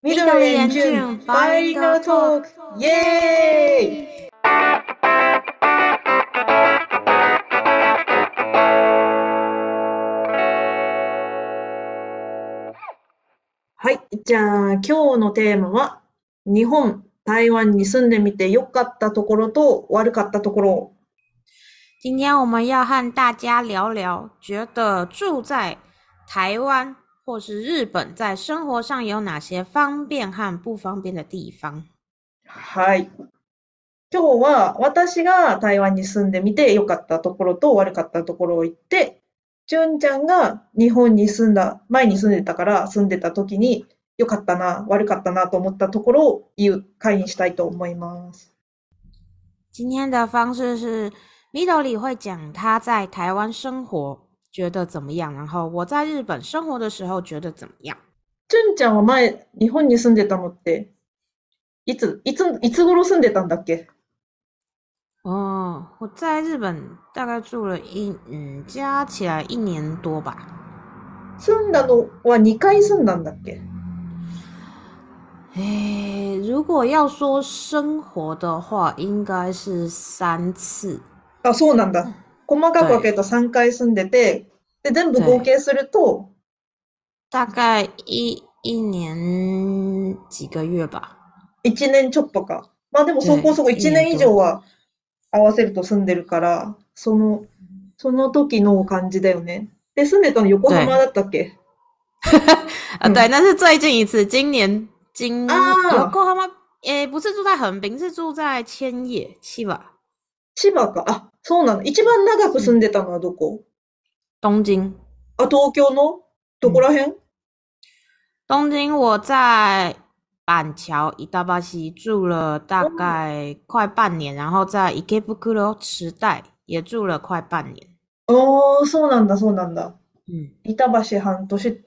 緑眼镜バイリンガルトークイエーイはい。じゃあ、今日のテーマは、日本、台湾に住んでみて良かったところと悪かったところ。今天我们要和大家聊聊，觉得住在台湾或是日本，在生活上有哪些方便和不方便的地方？はい。今日は私が台湾に住んでみて良かったところと悪かったところを言って、純ちゃんが日本に住んだ、前に住んでたから住んでた時に良かったな、悪かったなと思ったところを言う会にしたいと思います。今天的方式是里会讲他在台湾生活觉得怎么样，然后我在日本生活的时候觉得怎么样。純ちゃんは前日本に住んでたのっていついついつ頃住んでたんだっけ？哦，我在日本大概住了一嗯，加起来一年多吧。住んだのは二回住んだんだっけ？诶，如果要说生活的话，应该是三次。あ、そうなんだ。 細かく分けると三回住んでて、で全部合計すると大概一一年几个月吧。一年ちょっとか。まあでもそこそこ一年以上は合わせると住んでるから、その、その時の感じだよね。で、住んでたの横浜だったっけ？啊，对，那是最近一次，今年今横浜，诶，不是住在横滨，是住在千叶、千葉。千葉か。あ、そうなの。一番長く住んでたのはどこ？東京。啊，東京の？どこら辺？东京，我在。板桥伊大巴西住了大概快半年，然后在池袋也住了快半年。哦，そうなんだ、そうなんだ。うん。板橋半年、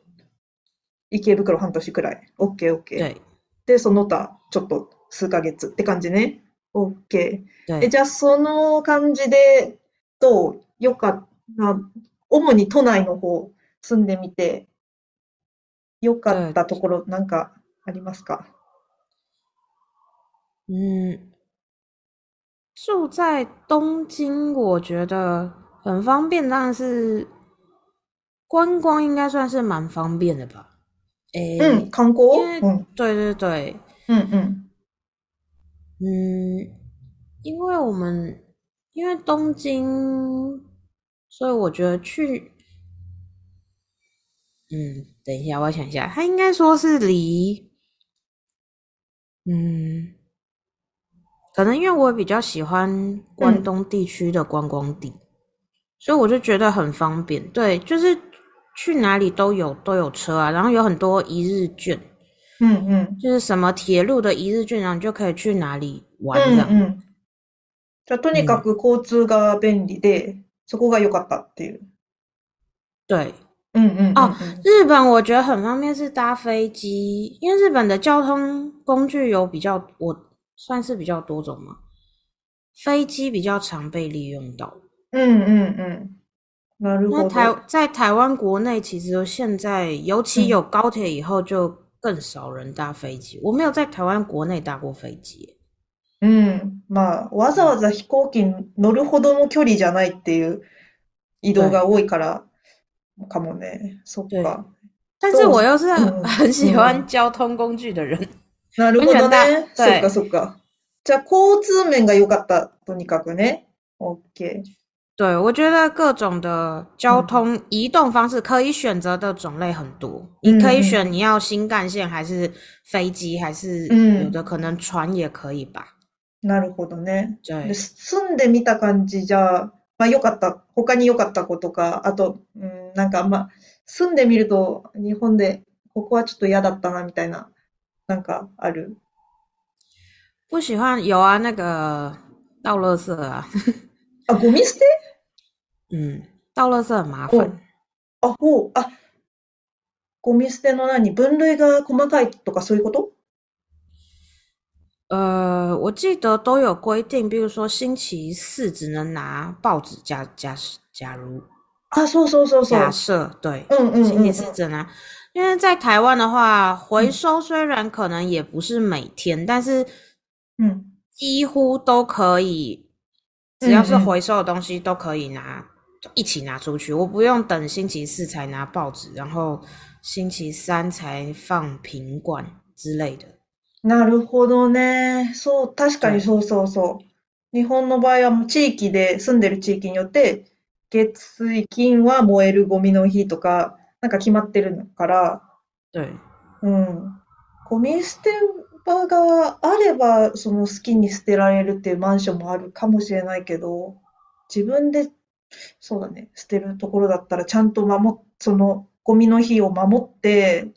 池袋半年くらい。オッケー、オッケー。で、その他、ちょっと数ヶ月って感じね。オッケー。え、じゃあ、その感じで、どう？よかった、主に都内の方住んでみて、よかったところ、なんかありますか？嗯，住在东京，我觉得很方便，当然是观光应该算是蛮方便的吧。诶，嗯，观光，嗯，对对对，嗯嗯嗯，因为我们因为东京，所以我觉得去。嗯，等一下，我想一下，他应该说是离，嗯，可能因为我比较喜欢关东地区的观光地，所以我就觉得很方便。对，就是去哪里都有都有车啊，然后有很多一日券，嗯嗯，就是什么铁路的一日券，然后你就可以去哪里玩这样。嗯じゃとにかく交通が便利で、そこが良かったっていう。对。嗯嗯哦，日本我觉得很方便是搭飞机，因为日本的交通工具有比较，我算是比较多种嘛，飞机比较常被利用到。嗯嗯嗯，那如果台在台湾国内，其实现在尤其有高铁以后，就 更少人搭飞机。我没有在台湾国内搭过飞机。嗯，まあわざわざ飛行機乗るほどの距離じゃないっていう移動が多いから。かもね。そっか。但是我又是很喜欢交通工具的人。なるほどね。そっかそっか。じゃあ交通面が良かった。とにかくね。OK。对，我觉得各种的交通移动方式可以选择的种类很多。你可以选你要新干线还是飞机，还是有的可能船也可以吧。なるほどね。对。住んでみた感じじゃまあ良かった、他に良かったことか、あと、うん、なんかまあ、住んでみると、日本で、ここはちょっと嫌だったな、みたいな、なんかある不喜欢有啊，那个倒垃圾啊。あ、ゴミ捨て うん。倒垃圾很麻烦。あ、ほう、あ、ゴミ捨ての何分類が細かいとかそういうこと呃，我记得都有规定，比如说星期四只能拿报纸。假假假如啊，说说说说，假设对，嗯嗯，星期四只能。 因为在台湾的话，回收虽然可能也不是每天，但是嗯，几乎都可以，只要是回收的东西都可以拿 一起拿出去，我不用等星期四才拿报纸，然后星期三才放瓶罐之类的。なるほどね。そう、確かにそうそうそう。日本の場合はもう地域で、住んでる地域によって、月水金は燃えるゴミの日とか、なんか決まってるから、对。うん。ゴミ捨て場があれば、その好きに捨てられるっていうマンションもあるかもしれないけど、自分で、そうだね、捨てるところだったらちゃんと守っ、そのゴミの日を守って、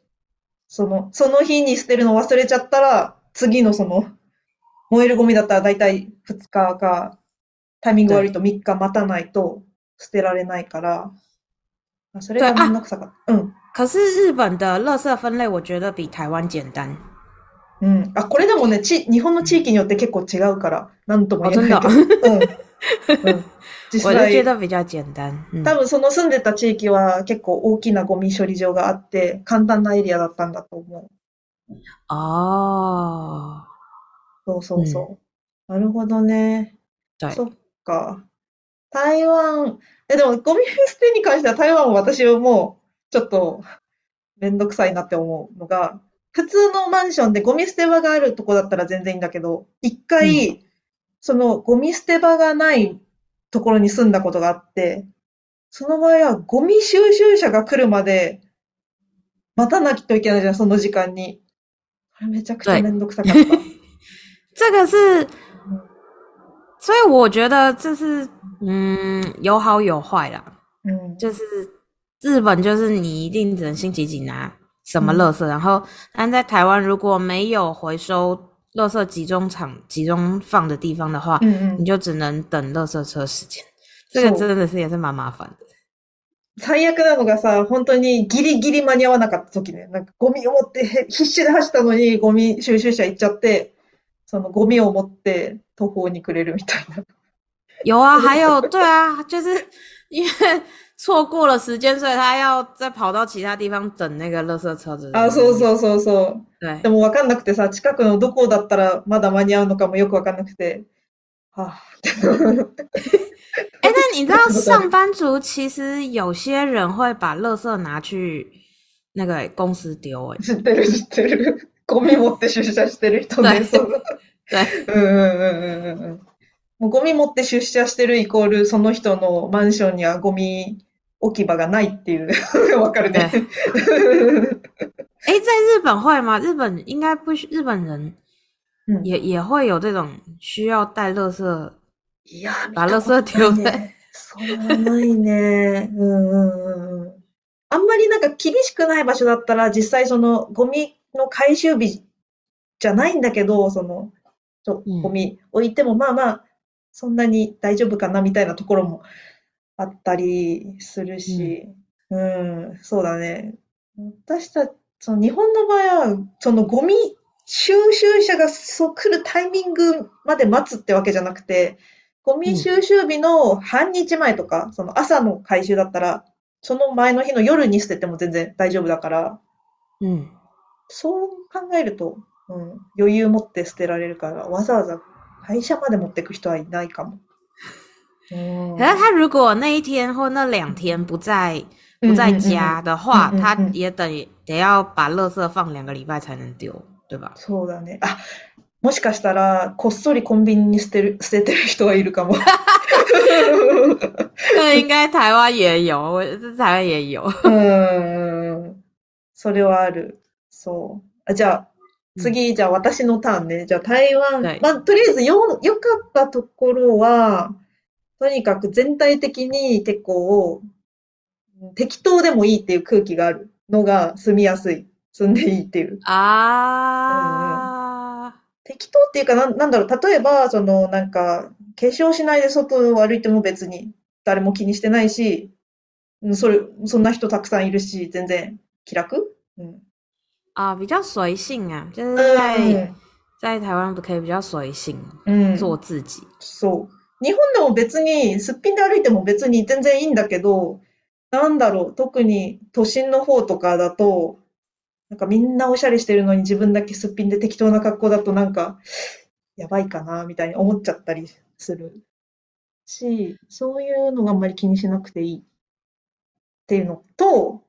その、その日に捨てるの忘れちゃったら、次のその、燃えるゴミだったら大体2日か、タイミング悪いと3日待たないと捨てられないから、それがめんどくさかった。うん。可是日本的垃圾分类，我觉得比台湾简单。うん。あ、これでもね、ち、日本の地域によって結構違うから、なんとも言えないけど。うん。うん。実際。比较简单。多分その住んでた地域は結構大きなゴミ処理場があって、簡単なエリアだったんだと思う。ああ。そうそうそう。なるほどね。そっか。台湾、え、でもゴミ捨てに関しては台湾は私はもうちょっとめんどくさいなって思うのが、普通のマンションでゴミ捨て場があるとこだったら全然いいんだけど、一回、そのゴミ捨て場がないところに住んだことがあって、その場合はゴミ収集車が来るまで待たなきゃいけないじゃん、その時間に。これめちゃくちゃめんどくさかった。这个是，所以我觉得这是嗯有好有坏啦。嗯，就是日本就是你一定只能星期几拿什么垃圾，然后但在台湾如果没有回收。垃圾集中场集中放的地方的话，嗯嗯，你就只能等垃圾车时间。这个真的是也是蛮麻烦的。最悪なのがさ、本当にギリギリ間に合わなかった時ね、なんかゴミを持って必死で走ったのにゴミ収集車行っちゃって、そのゴミを持って途方に暮れるみたいな。有啊，还有对啊，就是因为 错过了时间，所以他要再跑到其他地方等那个垃圾車子。あ、そうそうそうそう。でもわかんなくてさ、近くのどこだったらまだ間に合うのかもよくわかんなくて。啊。哎，那你知道上班族其实有些人会把垃圾拿去那个公司丢哎。知ってる知ってる。ゴミ持って出社してる人ね。そう。对。うんうんうんうんうん。もうゴミ持って出社してるイコール、その人のマンションにはゴミ置き場がないっていう、わかるね。哎，在日本会吗？日本应该不，日本人？也也会有这种需要带垃圾，いや、把垃圾丢在？そうないね。うんうんうん。あんまりなんか厳しくない場所だったら、実際そのゴミの回収日じゃないんだけど、その、ゴミ置いてもまあまあ、そんなに大丈夫かなみたいなところもあったりするし、うん、うん、そうだね。私たち、その日本の場合は、そのゴミ収集車がそう来るタイミングまで待つってわけじゃなくて、ゴミ収集日の半日前とか、うん、その朝の回収だったら、その前の日の夜に捨てても全然大丈夫だから、うん、そう考えると、うん、余裕持って捨てられるから、わざわざ会社まで持っていく人はいないかも。可是他如果那一天或那两天不在不在家的话，他也得得要把垃圾放两个礼拜才能丢，对吧？そうだね。あ、もしかしたらこっそりコンビニに捨てる捨ててる人はいるかも。对，应该台湾也有，我台湾也有。うん、それはある。そう。あ、じゃあ次、じゃあ私のターンね。じゃあ台湾、はい、まあ、とりあえずよ、良かったところは、とにかく全体的に結構、適当でもいいっていう空気があるのが住みやすい。住んでいいっていう。ああ、うん、適当っていうかな、なんだろう、例えば、その、なんか、化粧しないで外を歩いても別に誰も気にしてないし、それ、そんな人たくさんいるし、全然気楽？うん。啊，比较随性啊，就是在在台湾不可以比较随性，嗯，做自己。そう。日本でも別に、すっぴんで歩いても別に全然いいんだけど、なんだろう、特に都心の方とかだと、なんかみんなおしゃれしてるのに自分だけすっぴんで適当な格好だとなんか、やばいかな、みたいに思っちゃったりするし、そういうのがあんまり気にしなくていいっていうのと、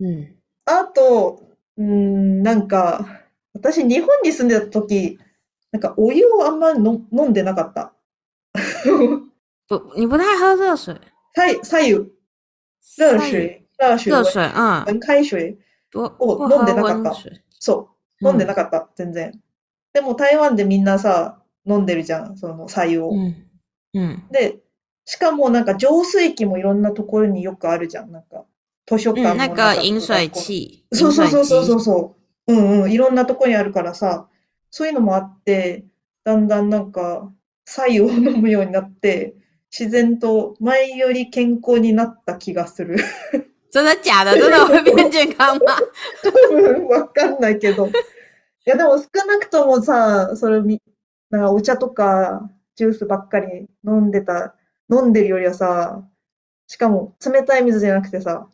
うん。あと、うん、なんか、私日本に住んでた時、なんかお湯をあんまの飲んでなかった。不，你不太喝热水？菜菜有热水、热水、热水、うん。温開水を飲んでなかった。そう。飲んでなかった、全然。でも台湾でみんなさ、飲んでるじゃん、その白湯を。うん。で、しかもなんか浄水器もいろんなところによくあるじゃん、なんか。図書館もなんか飲水器。そうそうそうそうそう。うんうん。いろんなとこにあるからさ、そういうのもあって、だんだんなんか、白湯を飲むようになって、自然と前より健康になった気がする。真的假的？真的会变健康吗？わかんないけど。いや、でも少なくともさ、それみ、なんかお茶とかジュースばっかり飲んでた、飲んでるよりはさ、しかも冷たい水じゃなくてさ、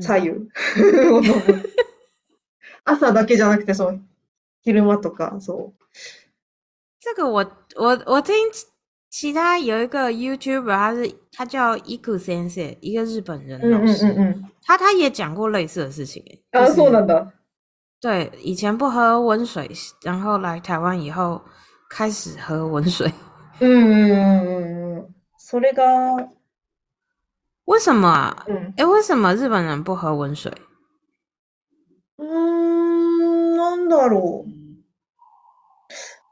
左右。朝だけじゃなくて、そう、昼間とか、そう。这个我我我听其他有一个 YouTuber，他是他叫伊库先生，一个日本人老师，嗯嗯嗯他他也讲过类似的事情。啊，そうなんだ。对，以前不喝温水，然后来台湾以后开始喝温水。嗯嗯嗯嗯嗯，それが为什么？啊？嗯，哎，为什么日本人不喝温水？嗯，なんだろう。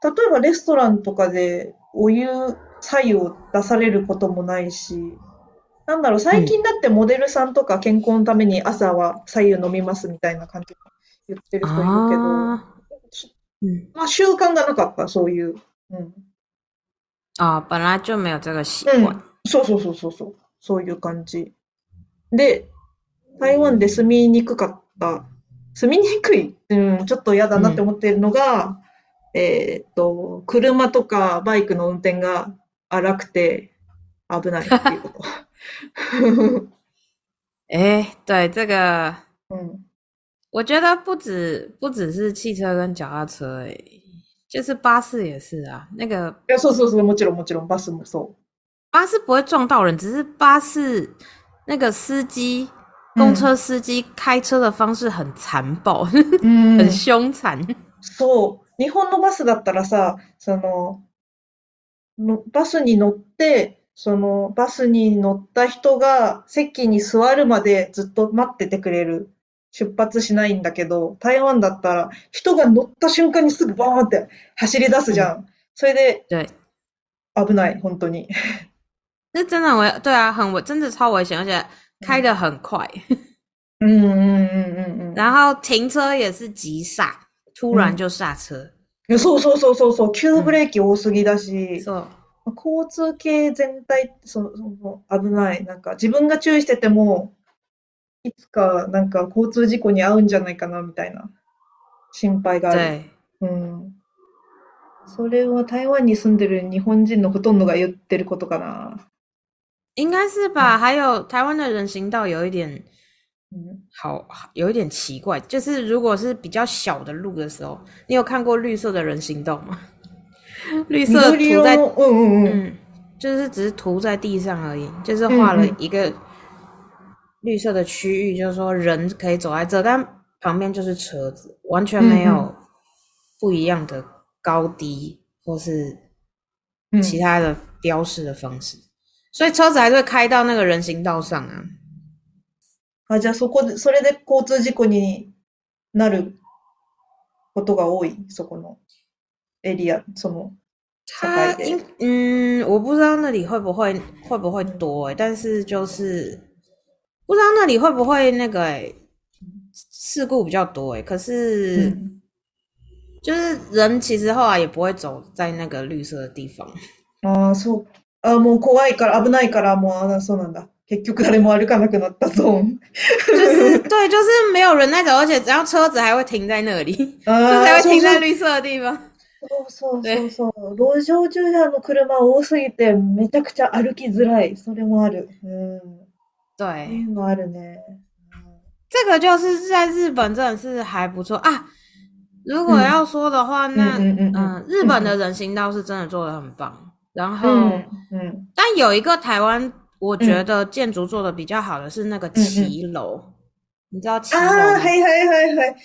例えばレストランとかでお湯、白湯を出されることもないし、なんだろう、最近だってモデルさんとか健康のために朝は白湯飲みますみたいな感じで言ってる人いるけど、うん、まあ習慣がなかった、そういう。うん、あ、本来就没有这个习惯、うん。そうそうそうそうそう。そういう感じ。で、台湾で住みにくかった、住みにくい、うん、ちょっと嫌だなって思っているのが、えっと、車とかバイクの運転が荒くて危ないっていうこと。哎，对这个，嗯，我觉得不止不只是汽车跟脚踏车，哎，就是巴士也是啊。那个，要说说说，もちろんもちろん巴士もそう。巴士不会撞到人，只是巴士那个司机、公车司机开车的方式很残暴，嗯、很凶残。そう。日本のバスだったらさ、その、のバスに乗って、そのバスに乗った人が席に座るまでずっと待っててくれる。出発しないんだけど、台湾だったら人が乗った瞬間にすぐバーンって走り出すじゃん。それで、危ない、本当に。这真的危，对啊，很危，真的超危险，而且开得很快。嗯嗯嗯嗯嗯。然後停車也是急剎。突然就刹車。そうそうそうそうそう、急ブレーキ多すぎだし、そう。交通系全体、そそ危ない。なんか自分が注意してても、いつかなんか交通事故に遭うんじゃないかなみたいな心配がある。うん。それは台湾に住んでる日本人のほとんどが言ってることかな。应该是吧。还有台湾的人行道有一点嗯，好，有一点奇怪，就是如果是比较小的路的时候，你有看过绿色的人行道吗？绿色涂在，嗯嗯嗯，就是只是涂在地上而已，就是画了一个绿色的区域，就是说人可以走在这，但旁边就是车子，完全没有不一样的高低或是其他的标示的方式，所以车子还是会开到那个人行道上啊。あ、じゃあそこで、それで交通事故になることが多い、そこのエリア、その他应嗯，我不知道那里会不会会不会多哎、欸，但是就是不知道那里会不会那个哎、欸、事故比较多哎、欸，可是、嗯、就是人其实后来也不会走在那个绿色的地方。ああ、そう。 あもう怖いから危ないからもうそうなんだ。結局誰も歩かなくなったゾ ーン。就是对，就是没有人在走，而且然后车子还会停在那里，就是还会停在绿色的地方。そうそうそうそう。路上駐車の車多すぎてめちゃくちゃ歩きづらい。それもある。うん。对。そういうのあるね。这个就是在日本真的是还不错啊。如果要说的话，那嗯，日本的人行道是真的做的很棒。然后，嗯，但有一个台湾，我觉得建筑做的比较好的是那个骑楼。你知道骑楼吗？はいはいはいはい。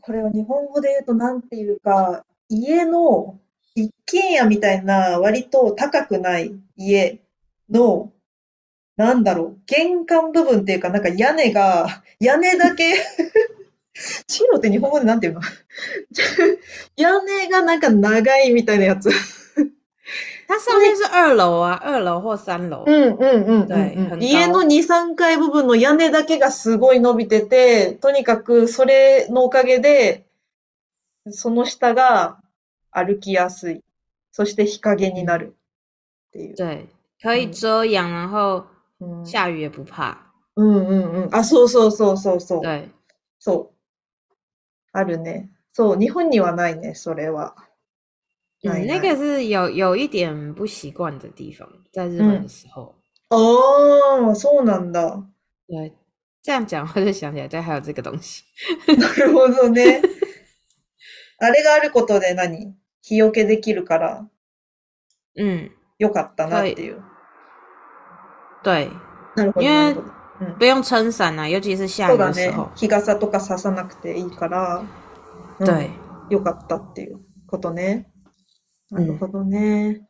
これは日本語で言うとなんていうか、家の一軒家みたいな割と高くない家の、なんだろう、玄関部分っていうか、なんか屋根が、屋根だけ チーノって日本語でなんていうの？屋根がなんか長いみたいなやつ它上面是二楼啊，二楼或三楼。うんうんうん。对。家の2、3階部分の屋根だけがすごい伸びてて、とにかくそれのおかげで、その下が歩きやすい。そして日陰になるっていう。对。可以遮阳，然后下雨也不怕。うんうんうん。あ、そうそうそうそうそう。对。そう。あるね。そう、日本にはないね、それは。嗯，那个是有有一点不习惯的地方，在日本的时候。哦，そうなんだ。对，这样讲我就想起来，对，还有这个东西。なるほどね。あれがあることで何？日よけできるから。嗯。よかったなっていう。对。なるほど。因为不用撑伞啊，尤其是下雨的时候。ね。日傘とかささなくていいから。对。よかったっていうことね。なるほどね。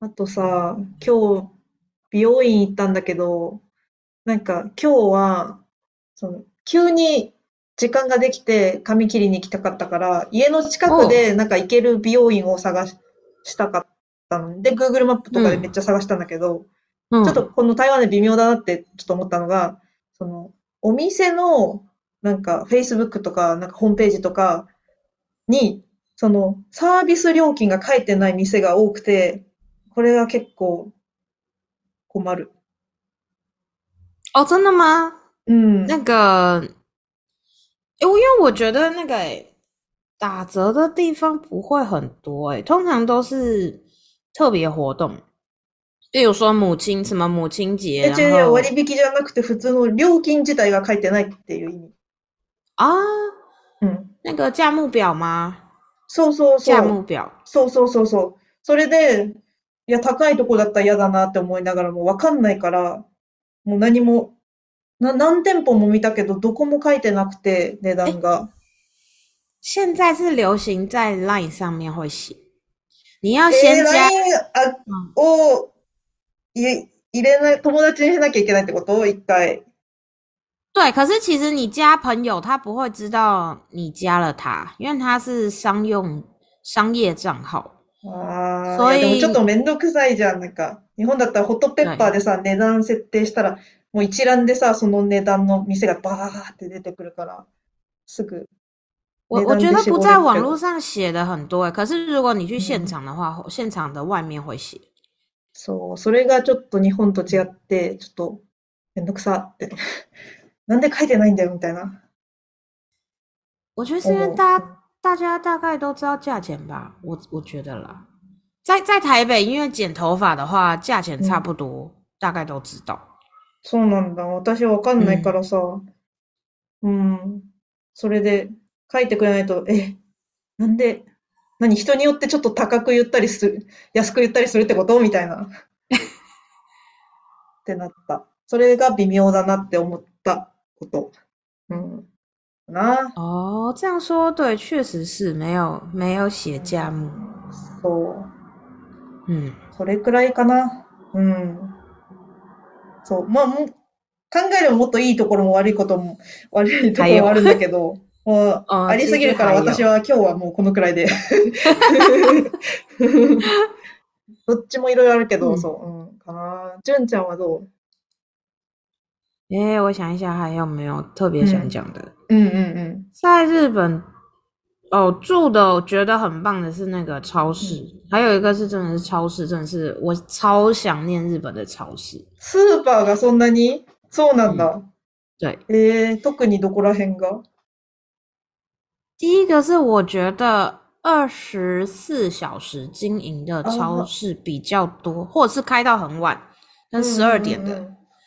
あとさ、今日、美容院行ったんだけど、なんか今日は、その、急に時間ができて髪切りに行きたかったから、家の近くでなんか行ける美容院を探したかったの。で、Google マップとかでめっちゃ探したんだけど、うん、ちょっとこの台湾で微妙だなってちょっと思ったのが、その、お店のなんか Facebook とかなんかホームページとかに、そのサービス料金が書いてない店が多くて、これが結構困る。哦，真的吗？嗯，那个，因为我觉得那个打折的地方不会很多，哎，通常都是特别活动。比如说母親什么母親節。え、違う割引じゃなくて普通の料金自体が書いてないっていう意味。啊，嗯，那个价目表吗？そうそうそう。价目表。そうそうそうそう。それで、いや、高いとこだったら嫌だなって思いながらもわかんないから、もう何も、な、何店舗も見たけど、どこも書いてなくて、値段が。現在是流行在 LINE 上面会写。你要先加。LINE を、入れない、友達にしなきゃいけないってこと？一回。对，可是其实你加朋友，他不会知道你加了他，因为他是商用商业账号。ああ、所以でもちょっとめんどくさいじゃん。なんか、日本だったらホットペッパーでさ、値段設定したら、もう一覧でさ、その値段の店がバーって出てくるから、すぐ。我我觉得不在网络上写的很多可是如果你去现场的话，现场的外面会写。そう、それがちょっと日本と違って、ちょっとめんどくさって。 なんで書いてないんだよみたいな。我觉得是因为大家大家大概都知道价钱吧，我我觉得啦，在在台北，因为剪头发的话，价钱差不多，大概都知道。そうなんだ。私わかんないからさ、うん、それで書いてくれないと、え、なんで、何？人によってちょっと高く言ったりする、安く言ったりするってこと？みたいな。ってなった。それが微妙だなって思ったこと。うん。な。哦，这样说对，确实是没有没有写价目。そう。うん。それくらいかな？うん。そう。まあ、も考えればもっといいところも悪いことも、悪いところもあるんだけど、もう、ありすぎるから私は今日はもうこのくらいで。どっちもいろいろあるけど、そう、うん、かな。純ちゃんはどう？哎，我想一下，还有没有特别想讲的？嗯嗯嗯，在日本哦住的，我觉得很棒的是那个超市，还有一个是真的是超市，真的是我超想念日本的超市。スーパーがそんなにそうなんだ。对。え特にどこら辺が？第一个是我觉得二十四小时经营的超市比较多，或者是开到很晚，跟十二点的。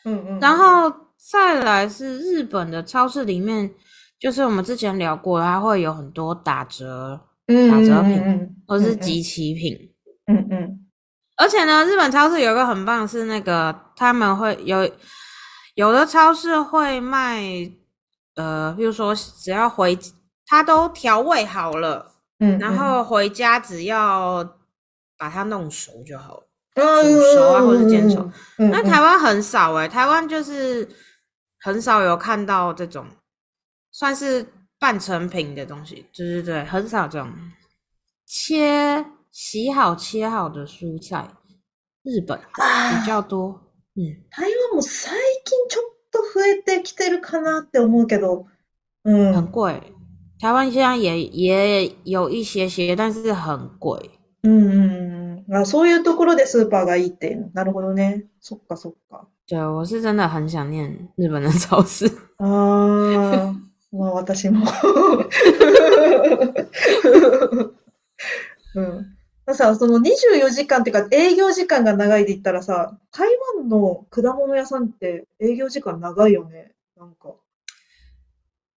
嗯嗯。然后。 再来是日本的超市里面，就是我们之前聊过，它会有很多打折、打折品或是集齐品。嗯嗯。而且呢，日本超市有一个很棒，是那个他们会有有的超市会卖，呃，比如说只要回，它都调味好了，嗯，然后回家只要把它弄熟就好了。煮熟啊，或者煎熟，那台湾很少哎，台湾就是很少有看到这种算是半成品的东西，对对对，很少这种切洗好切好的蔬菜，日本比较多。嗯，台湾も最近ちょっと増えてきてるかなって思うけど，嗯，很贵。台湾现在也也有一些些，但是很贵。嗯嗯。あ、そういうところでスーパーがいいって。なるほどね。そっかそっか。 对，我是真的很想念日本的超市。ああ、まあ私も。うん。さ、その24時間っていうか営業時間が長いで言ったらさ、台湾の果物屋さんって営業時間長いよね。なんか。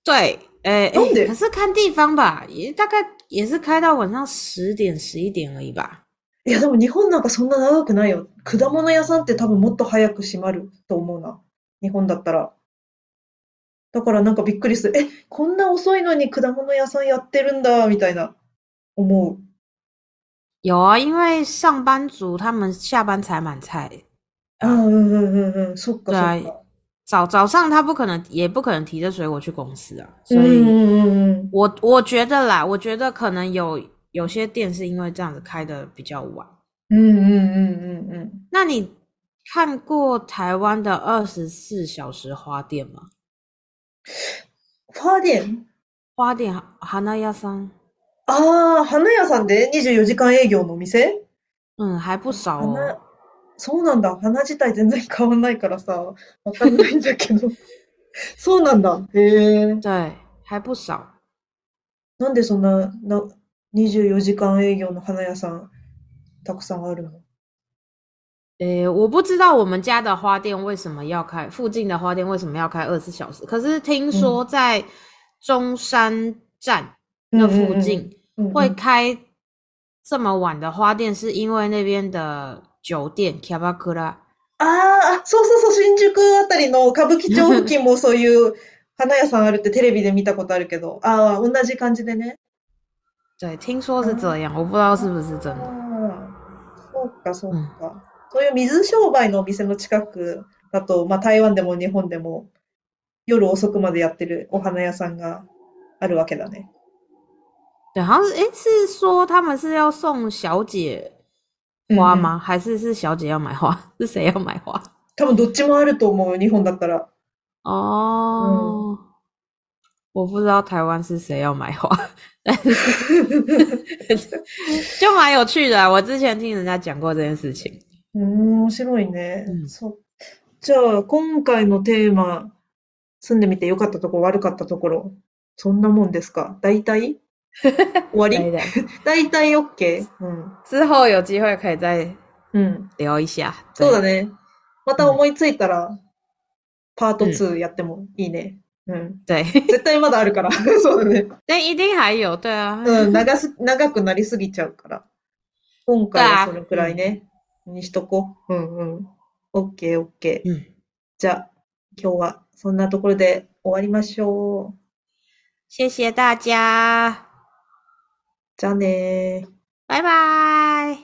对，诶、欸，可是看地方吧，也大概也是开到晚上十点、十一点而已吧。 いや、でも日本なんかそんな長くないよ。果物屋さんって多分もっと早く閉まると思うな。日本だったら。だからなんかびっくりする。え、こんな遅いのに果物屋さんやってるんだ、みたいな、思う。有啊，因为上班族他们下班才买菜。嗯嗯嗯嗯嗯，そっかそっか。早早上他不可能，也不可能提着水果去公司啊。所以，嗯嗯嗯，我我觉得啦，我觉得可能有。有些店是因为这样子开的比较晚。嗯嗯嗯嗯嗯。那你看过台湾的二十四小时花店吗？花店？花店花屋さん。ああ、花屋さんで二十四時間営業の店？嗯，还不少哦。そうなんだ。花自体全然変わんないからさ、わかんないんだけど。そうなんだ。へえ。对，还不少。なんでそんなな 24時間営業の花屋さんたくさんあるの？诶，我不知道我们家的花店为什么要开，附近的花店为什么要开二十四小时？可是听说在中山站那附近会开这么晚的花店，是因为那边的酒店 k a b a k u r a ああ、そうそうそう、新宿あたりの歌舞伎町付近もそういう花屋さんあるってテレビで見たことあるけど、ああ、同じ感じでね。对，听说是这样，我不知道是不是真的。そうか、そうか。そういう水商売のお店の近くだと、まあ台湾でも日本でも夜遅くまでやってるお花屋さんがあるわけだね。对，好像是，诶，是说他们是要送小姐花吗？还是是小姐要买花？是谁要買花？多分どっちもあると思う日本だったら。哦，我不知道台湾是谁要买花。 就蛮有趣的，我之前听人家讲过这件事情。面白いね。そう。じゃあ、今回のテーマ、住んでみて良かったところ、悪かったところ、そんなもんですか？大体？終わり？大体 OK。うん。之後有機会可以再聊一下。そうだね。また思いついたら、パート2やってもいいね。嗯，对，絶対まだあるから。そうだね。但一定还有，对啊。うん、長す、長くなりすぎちゃうから。今回はそのくらいね。にしとこう。うんうん。オッケーオッケー。うん、じゃあ、今日はそんなところで終わりましょう。谢谢大家。じゃあねバイバイ。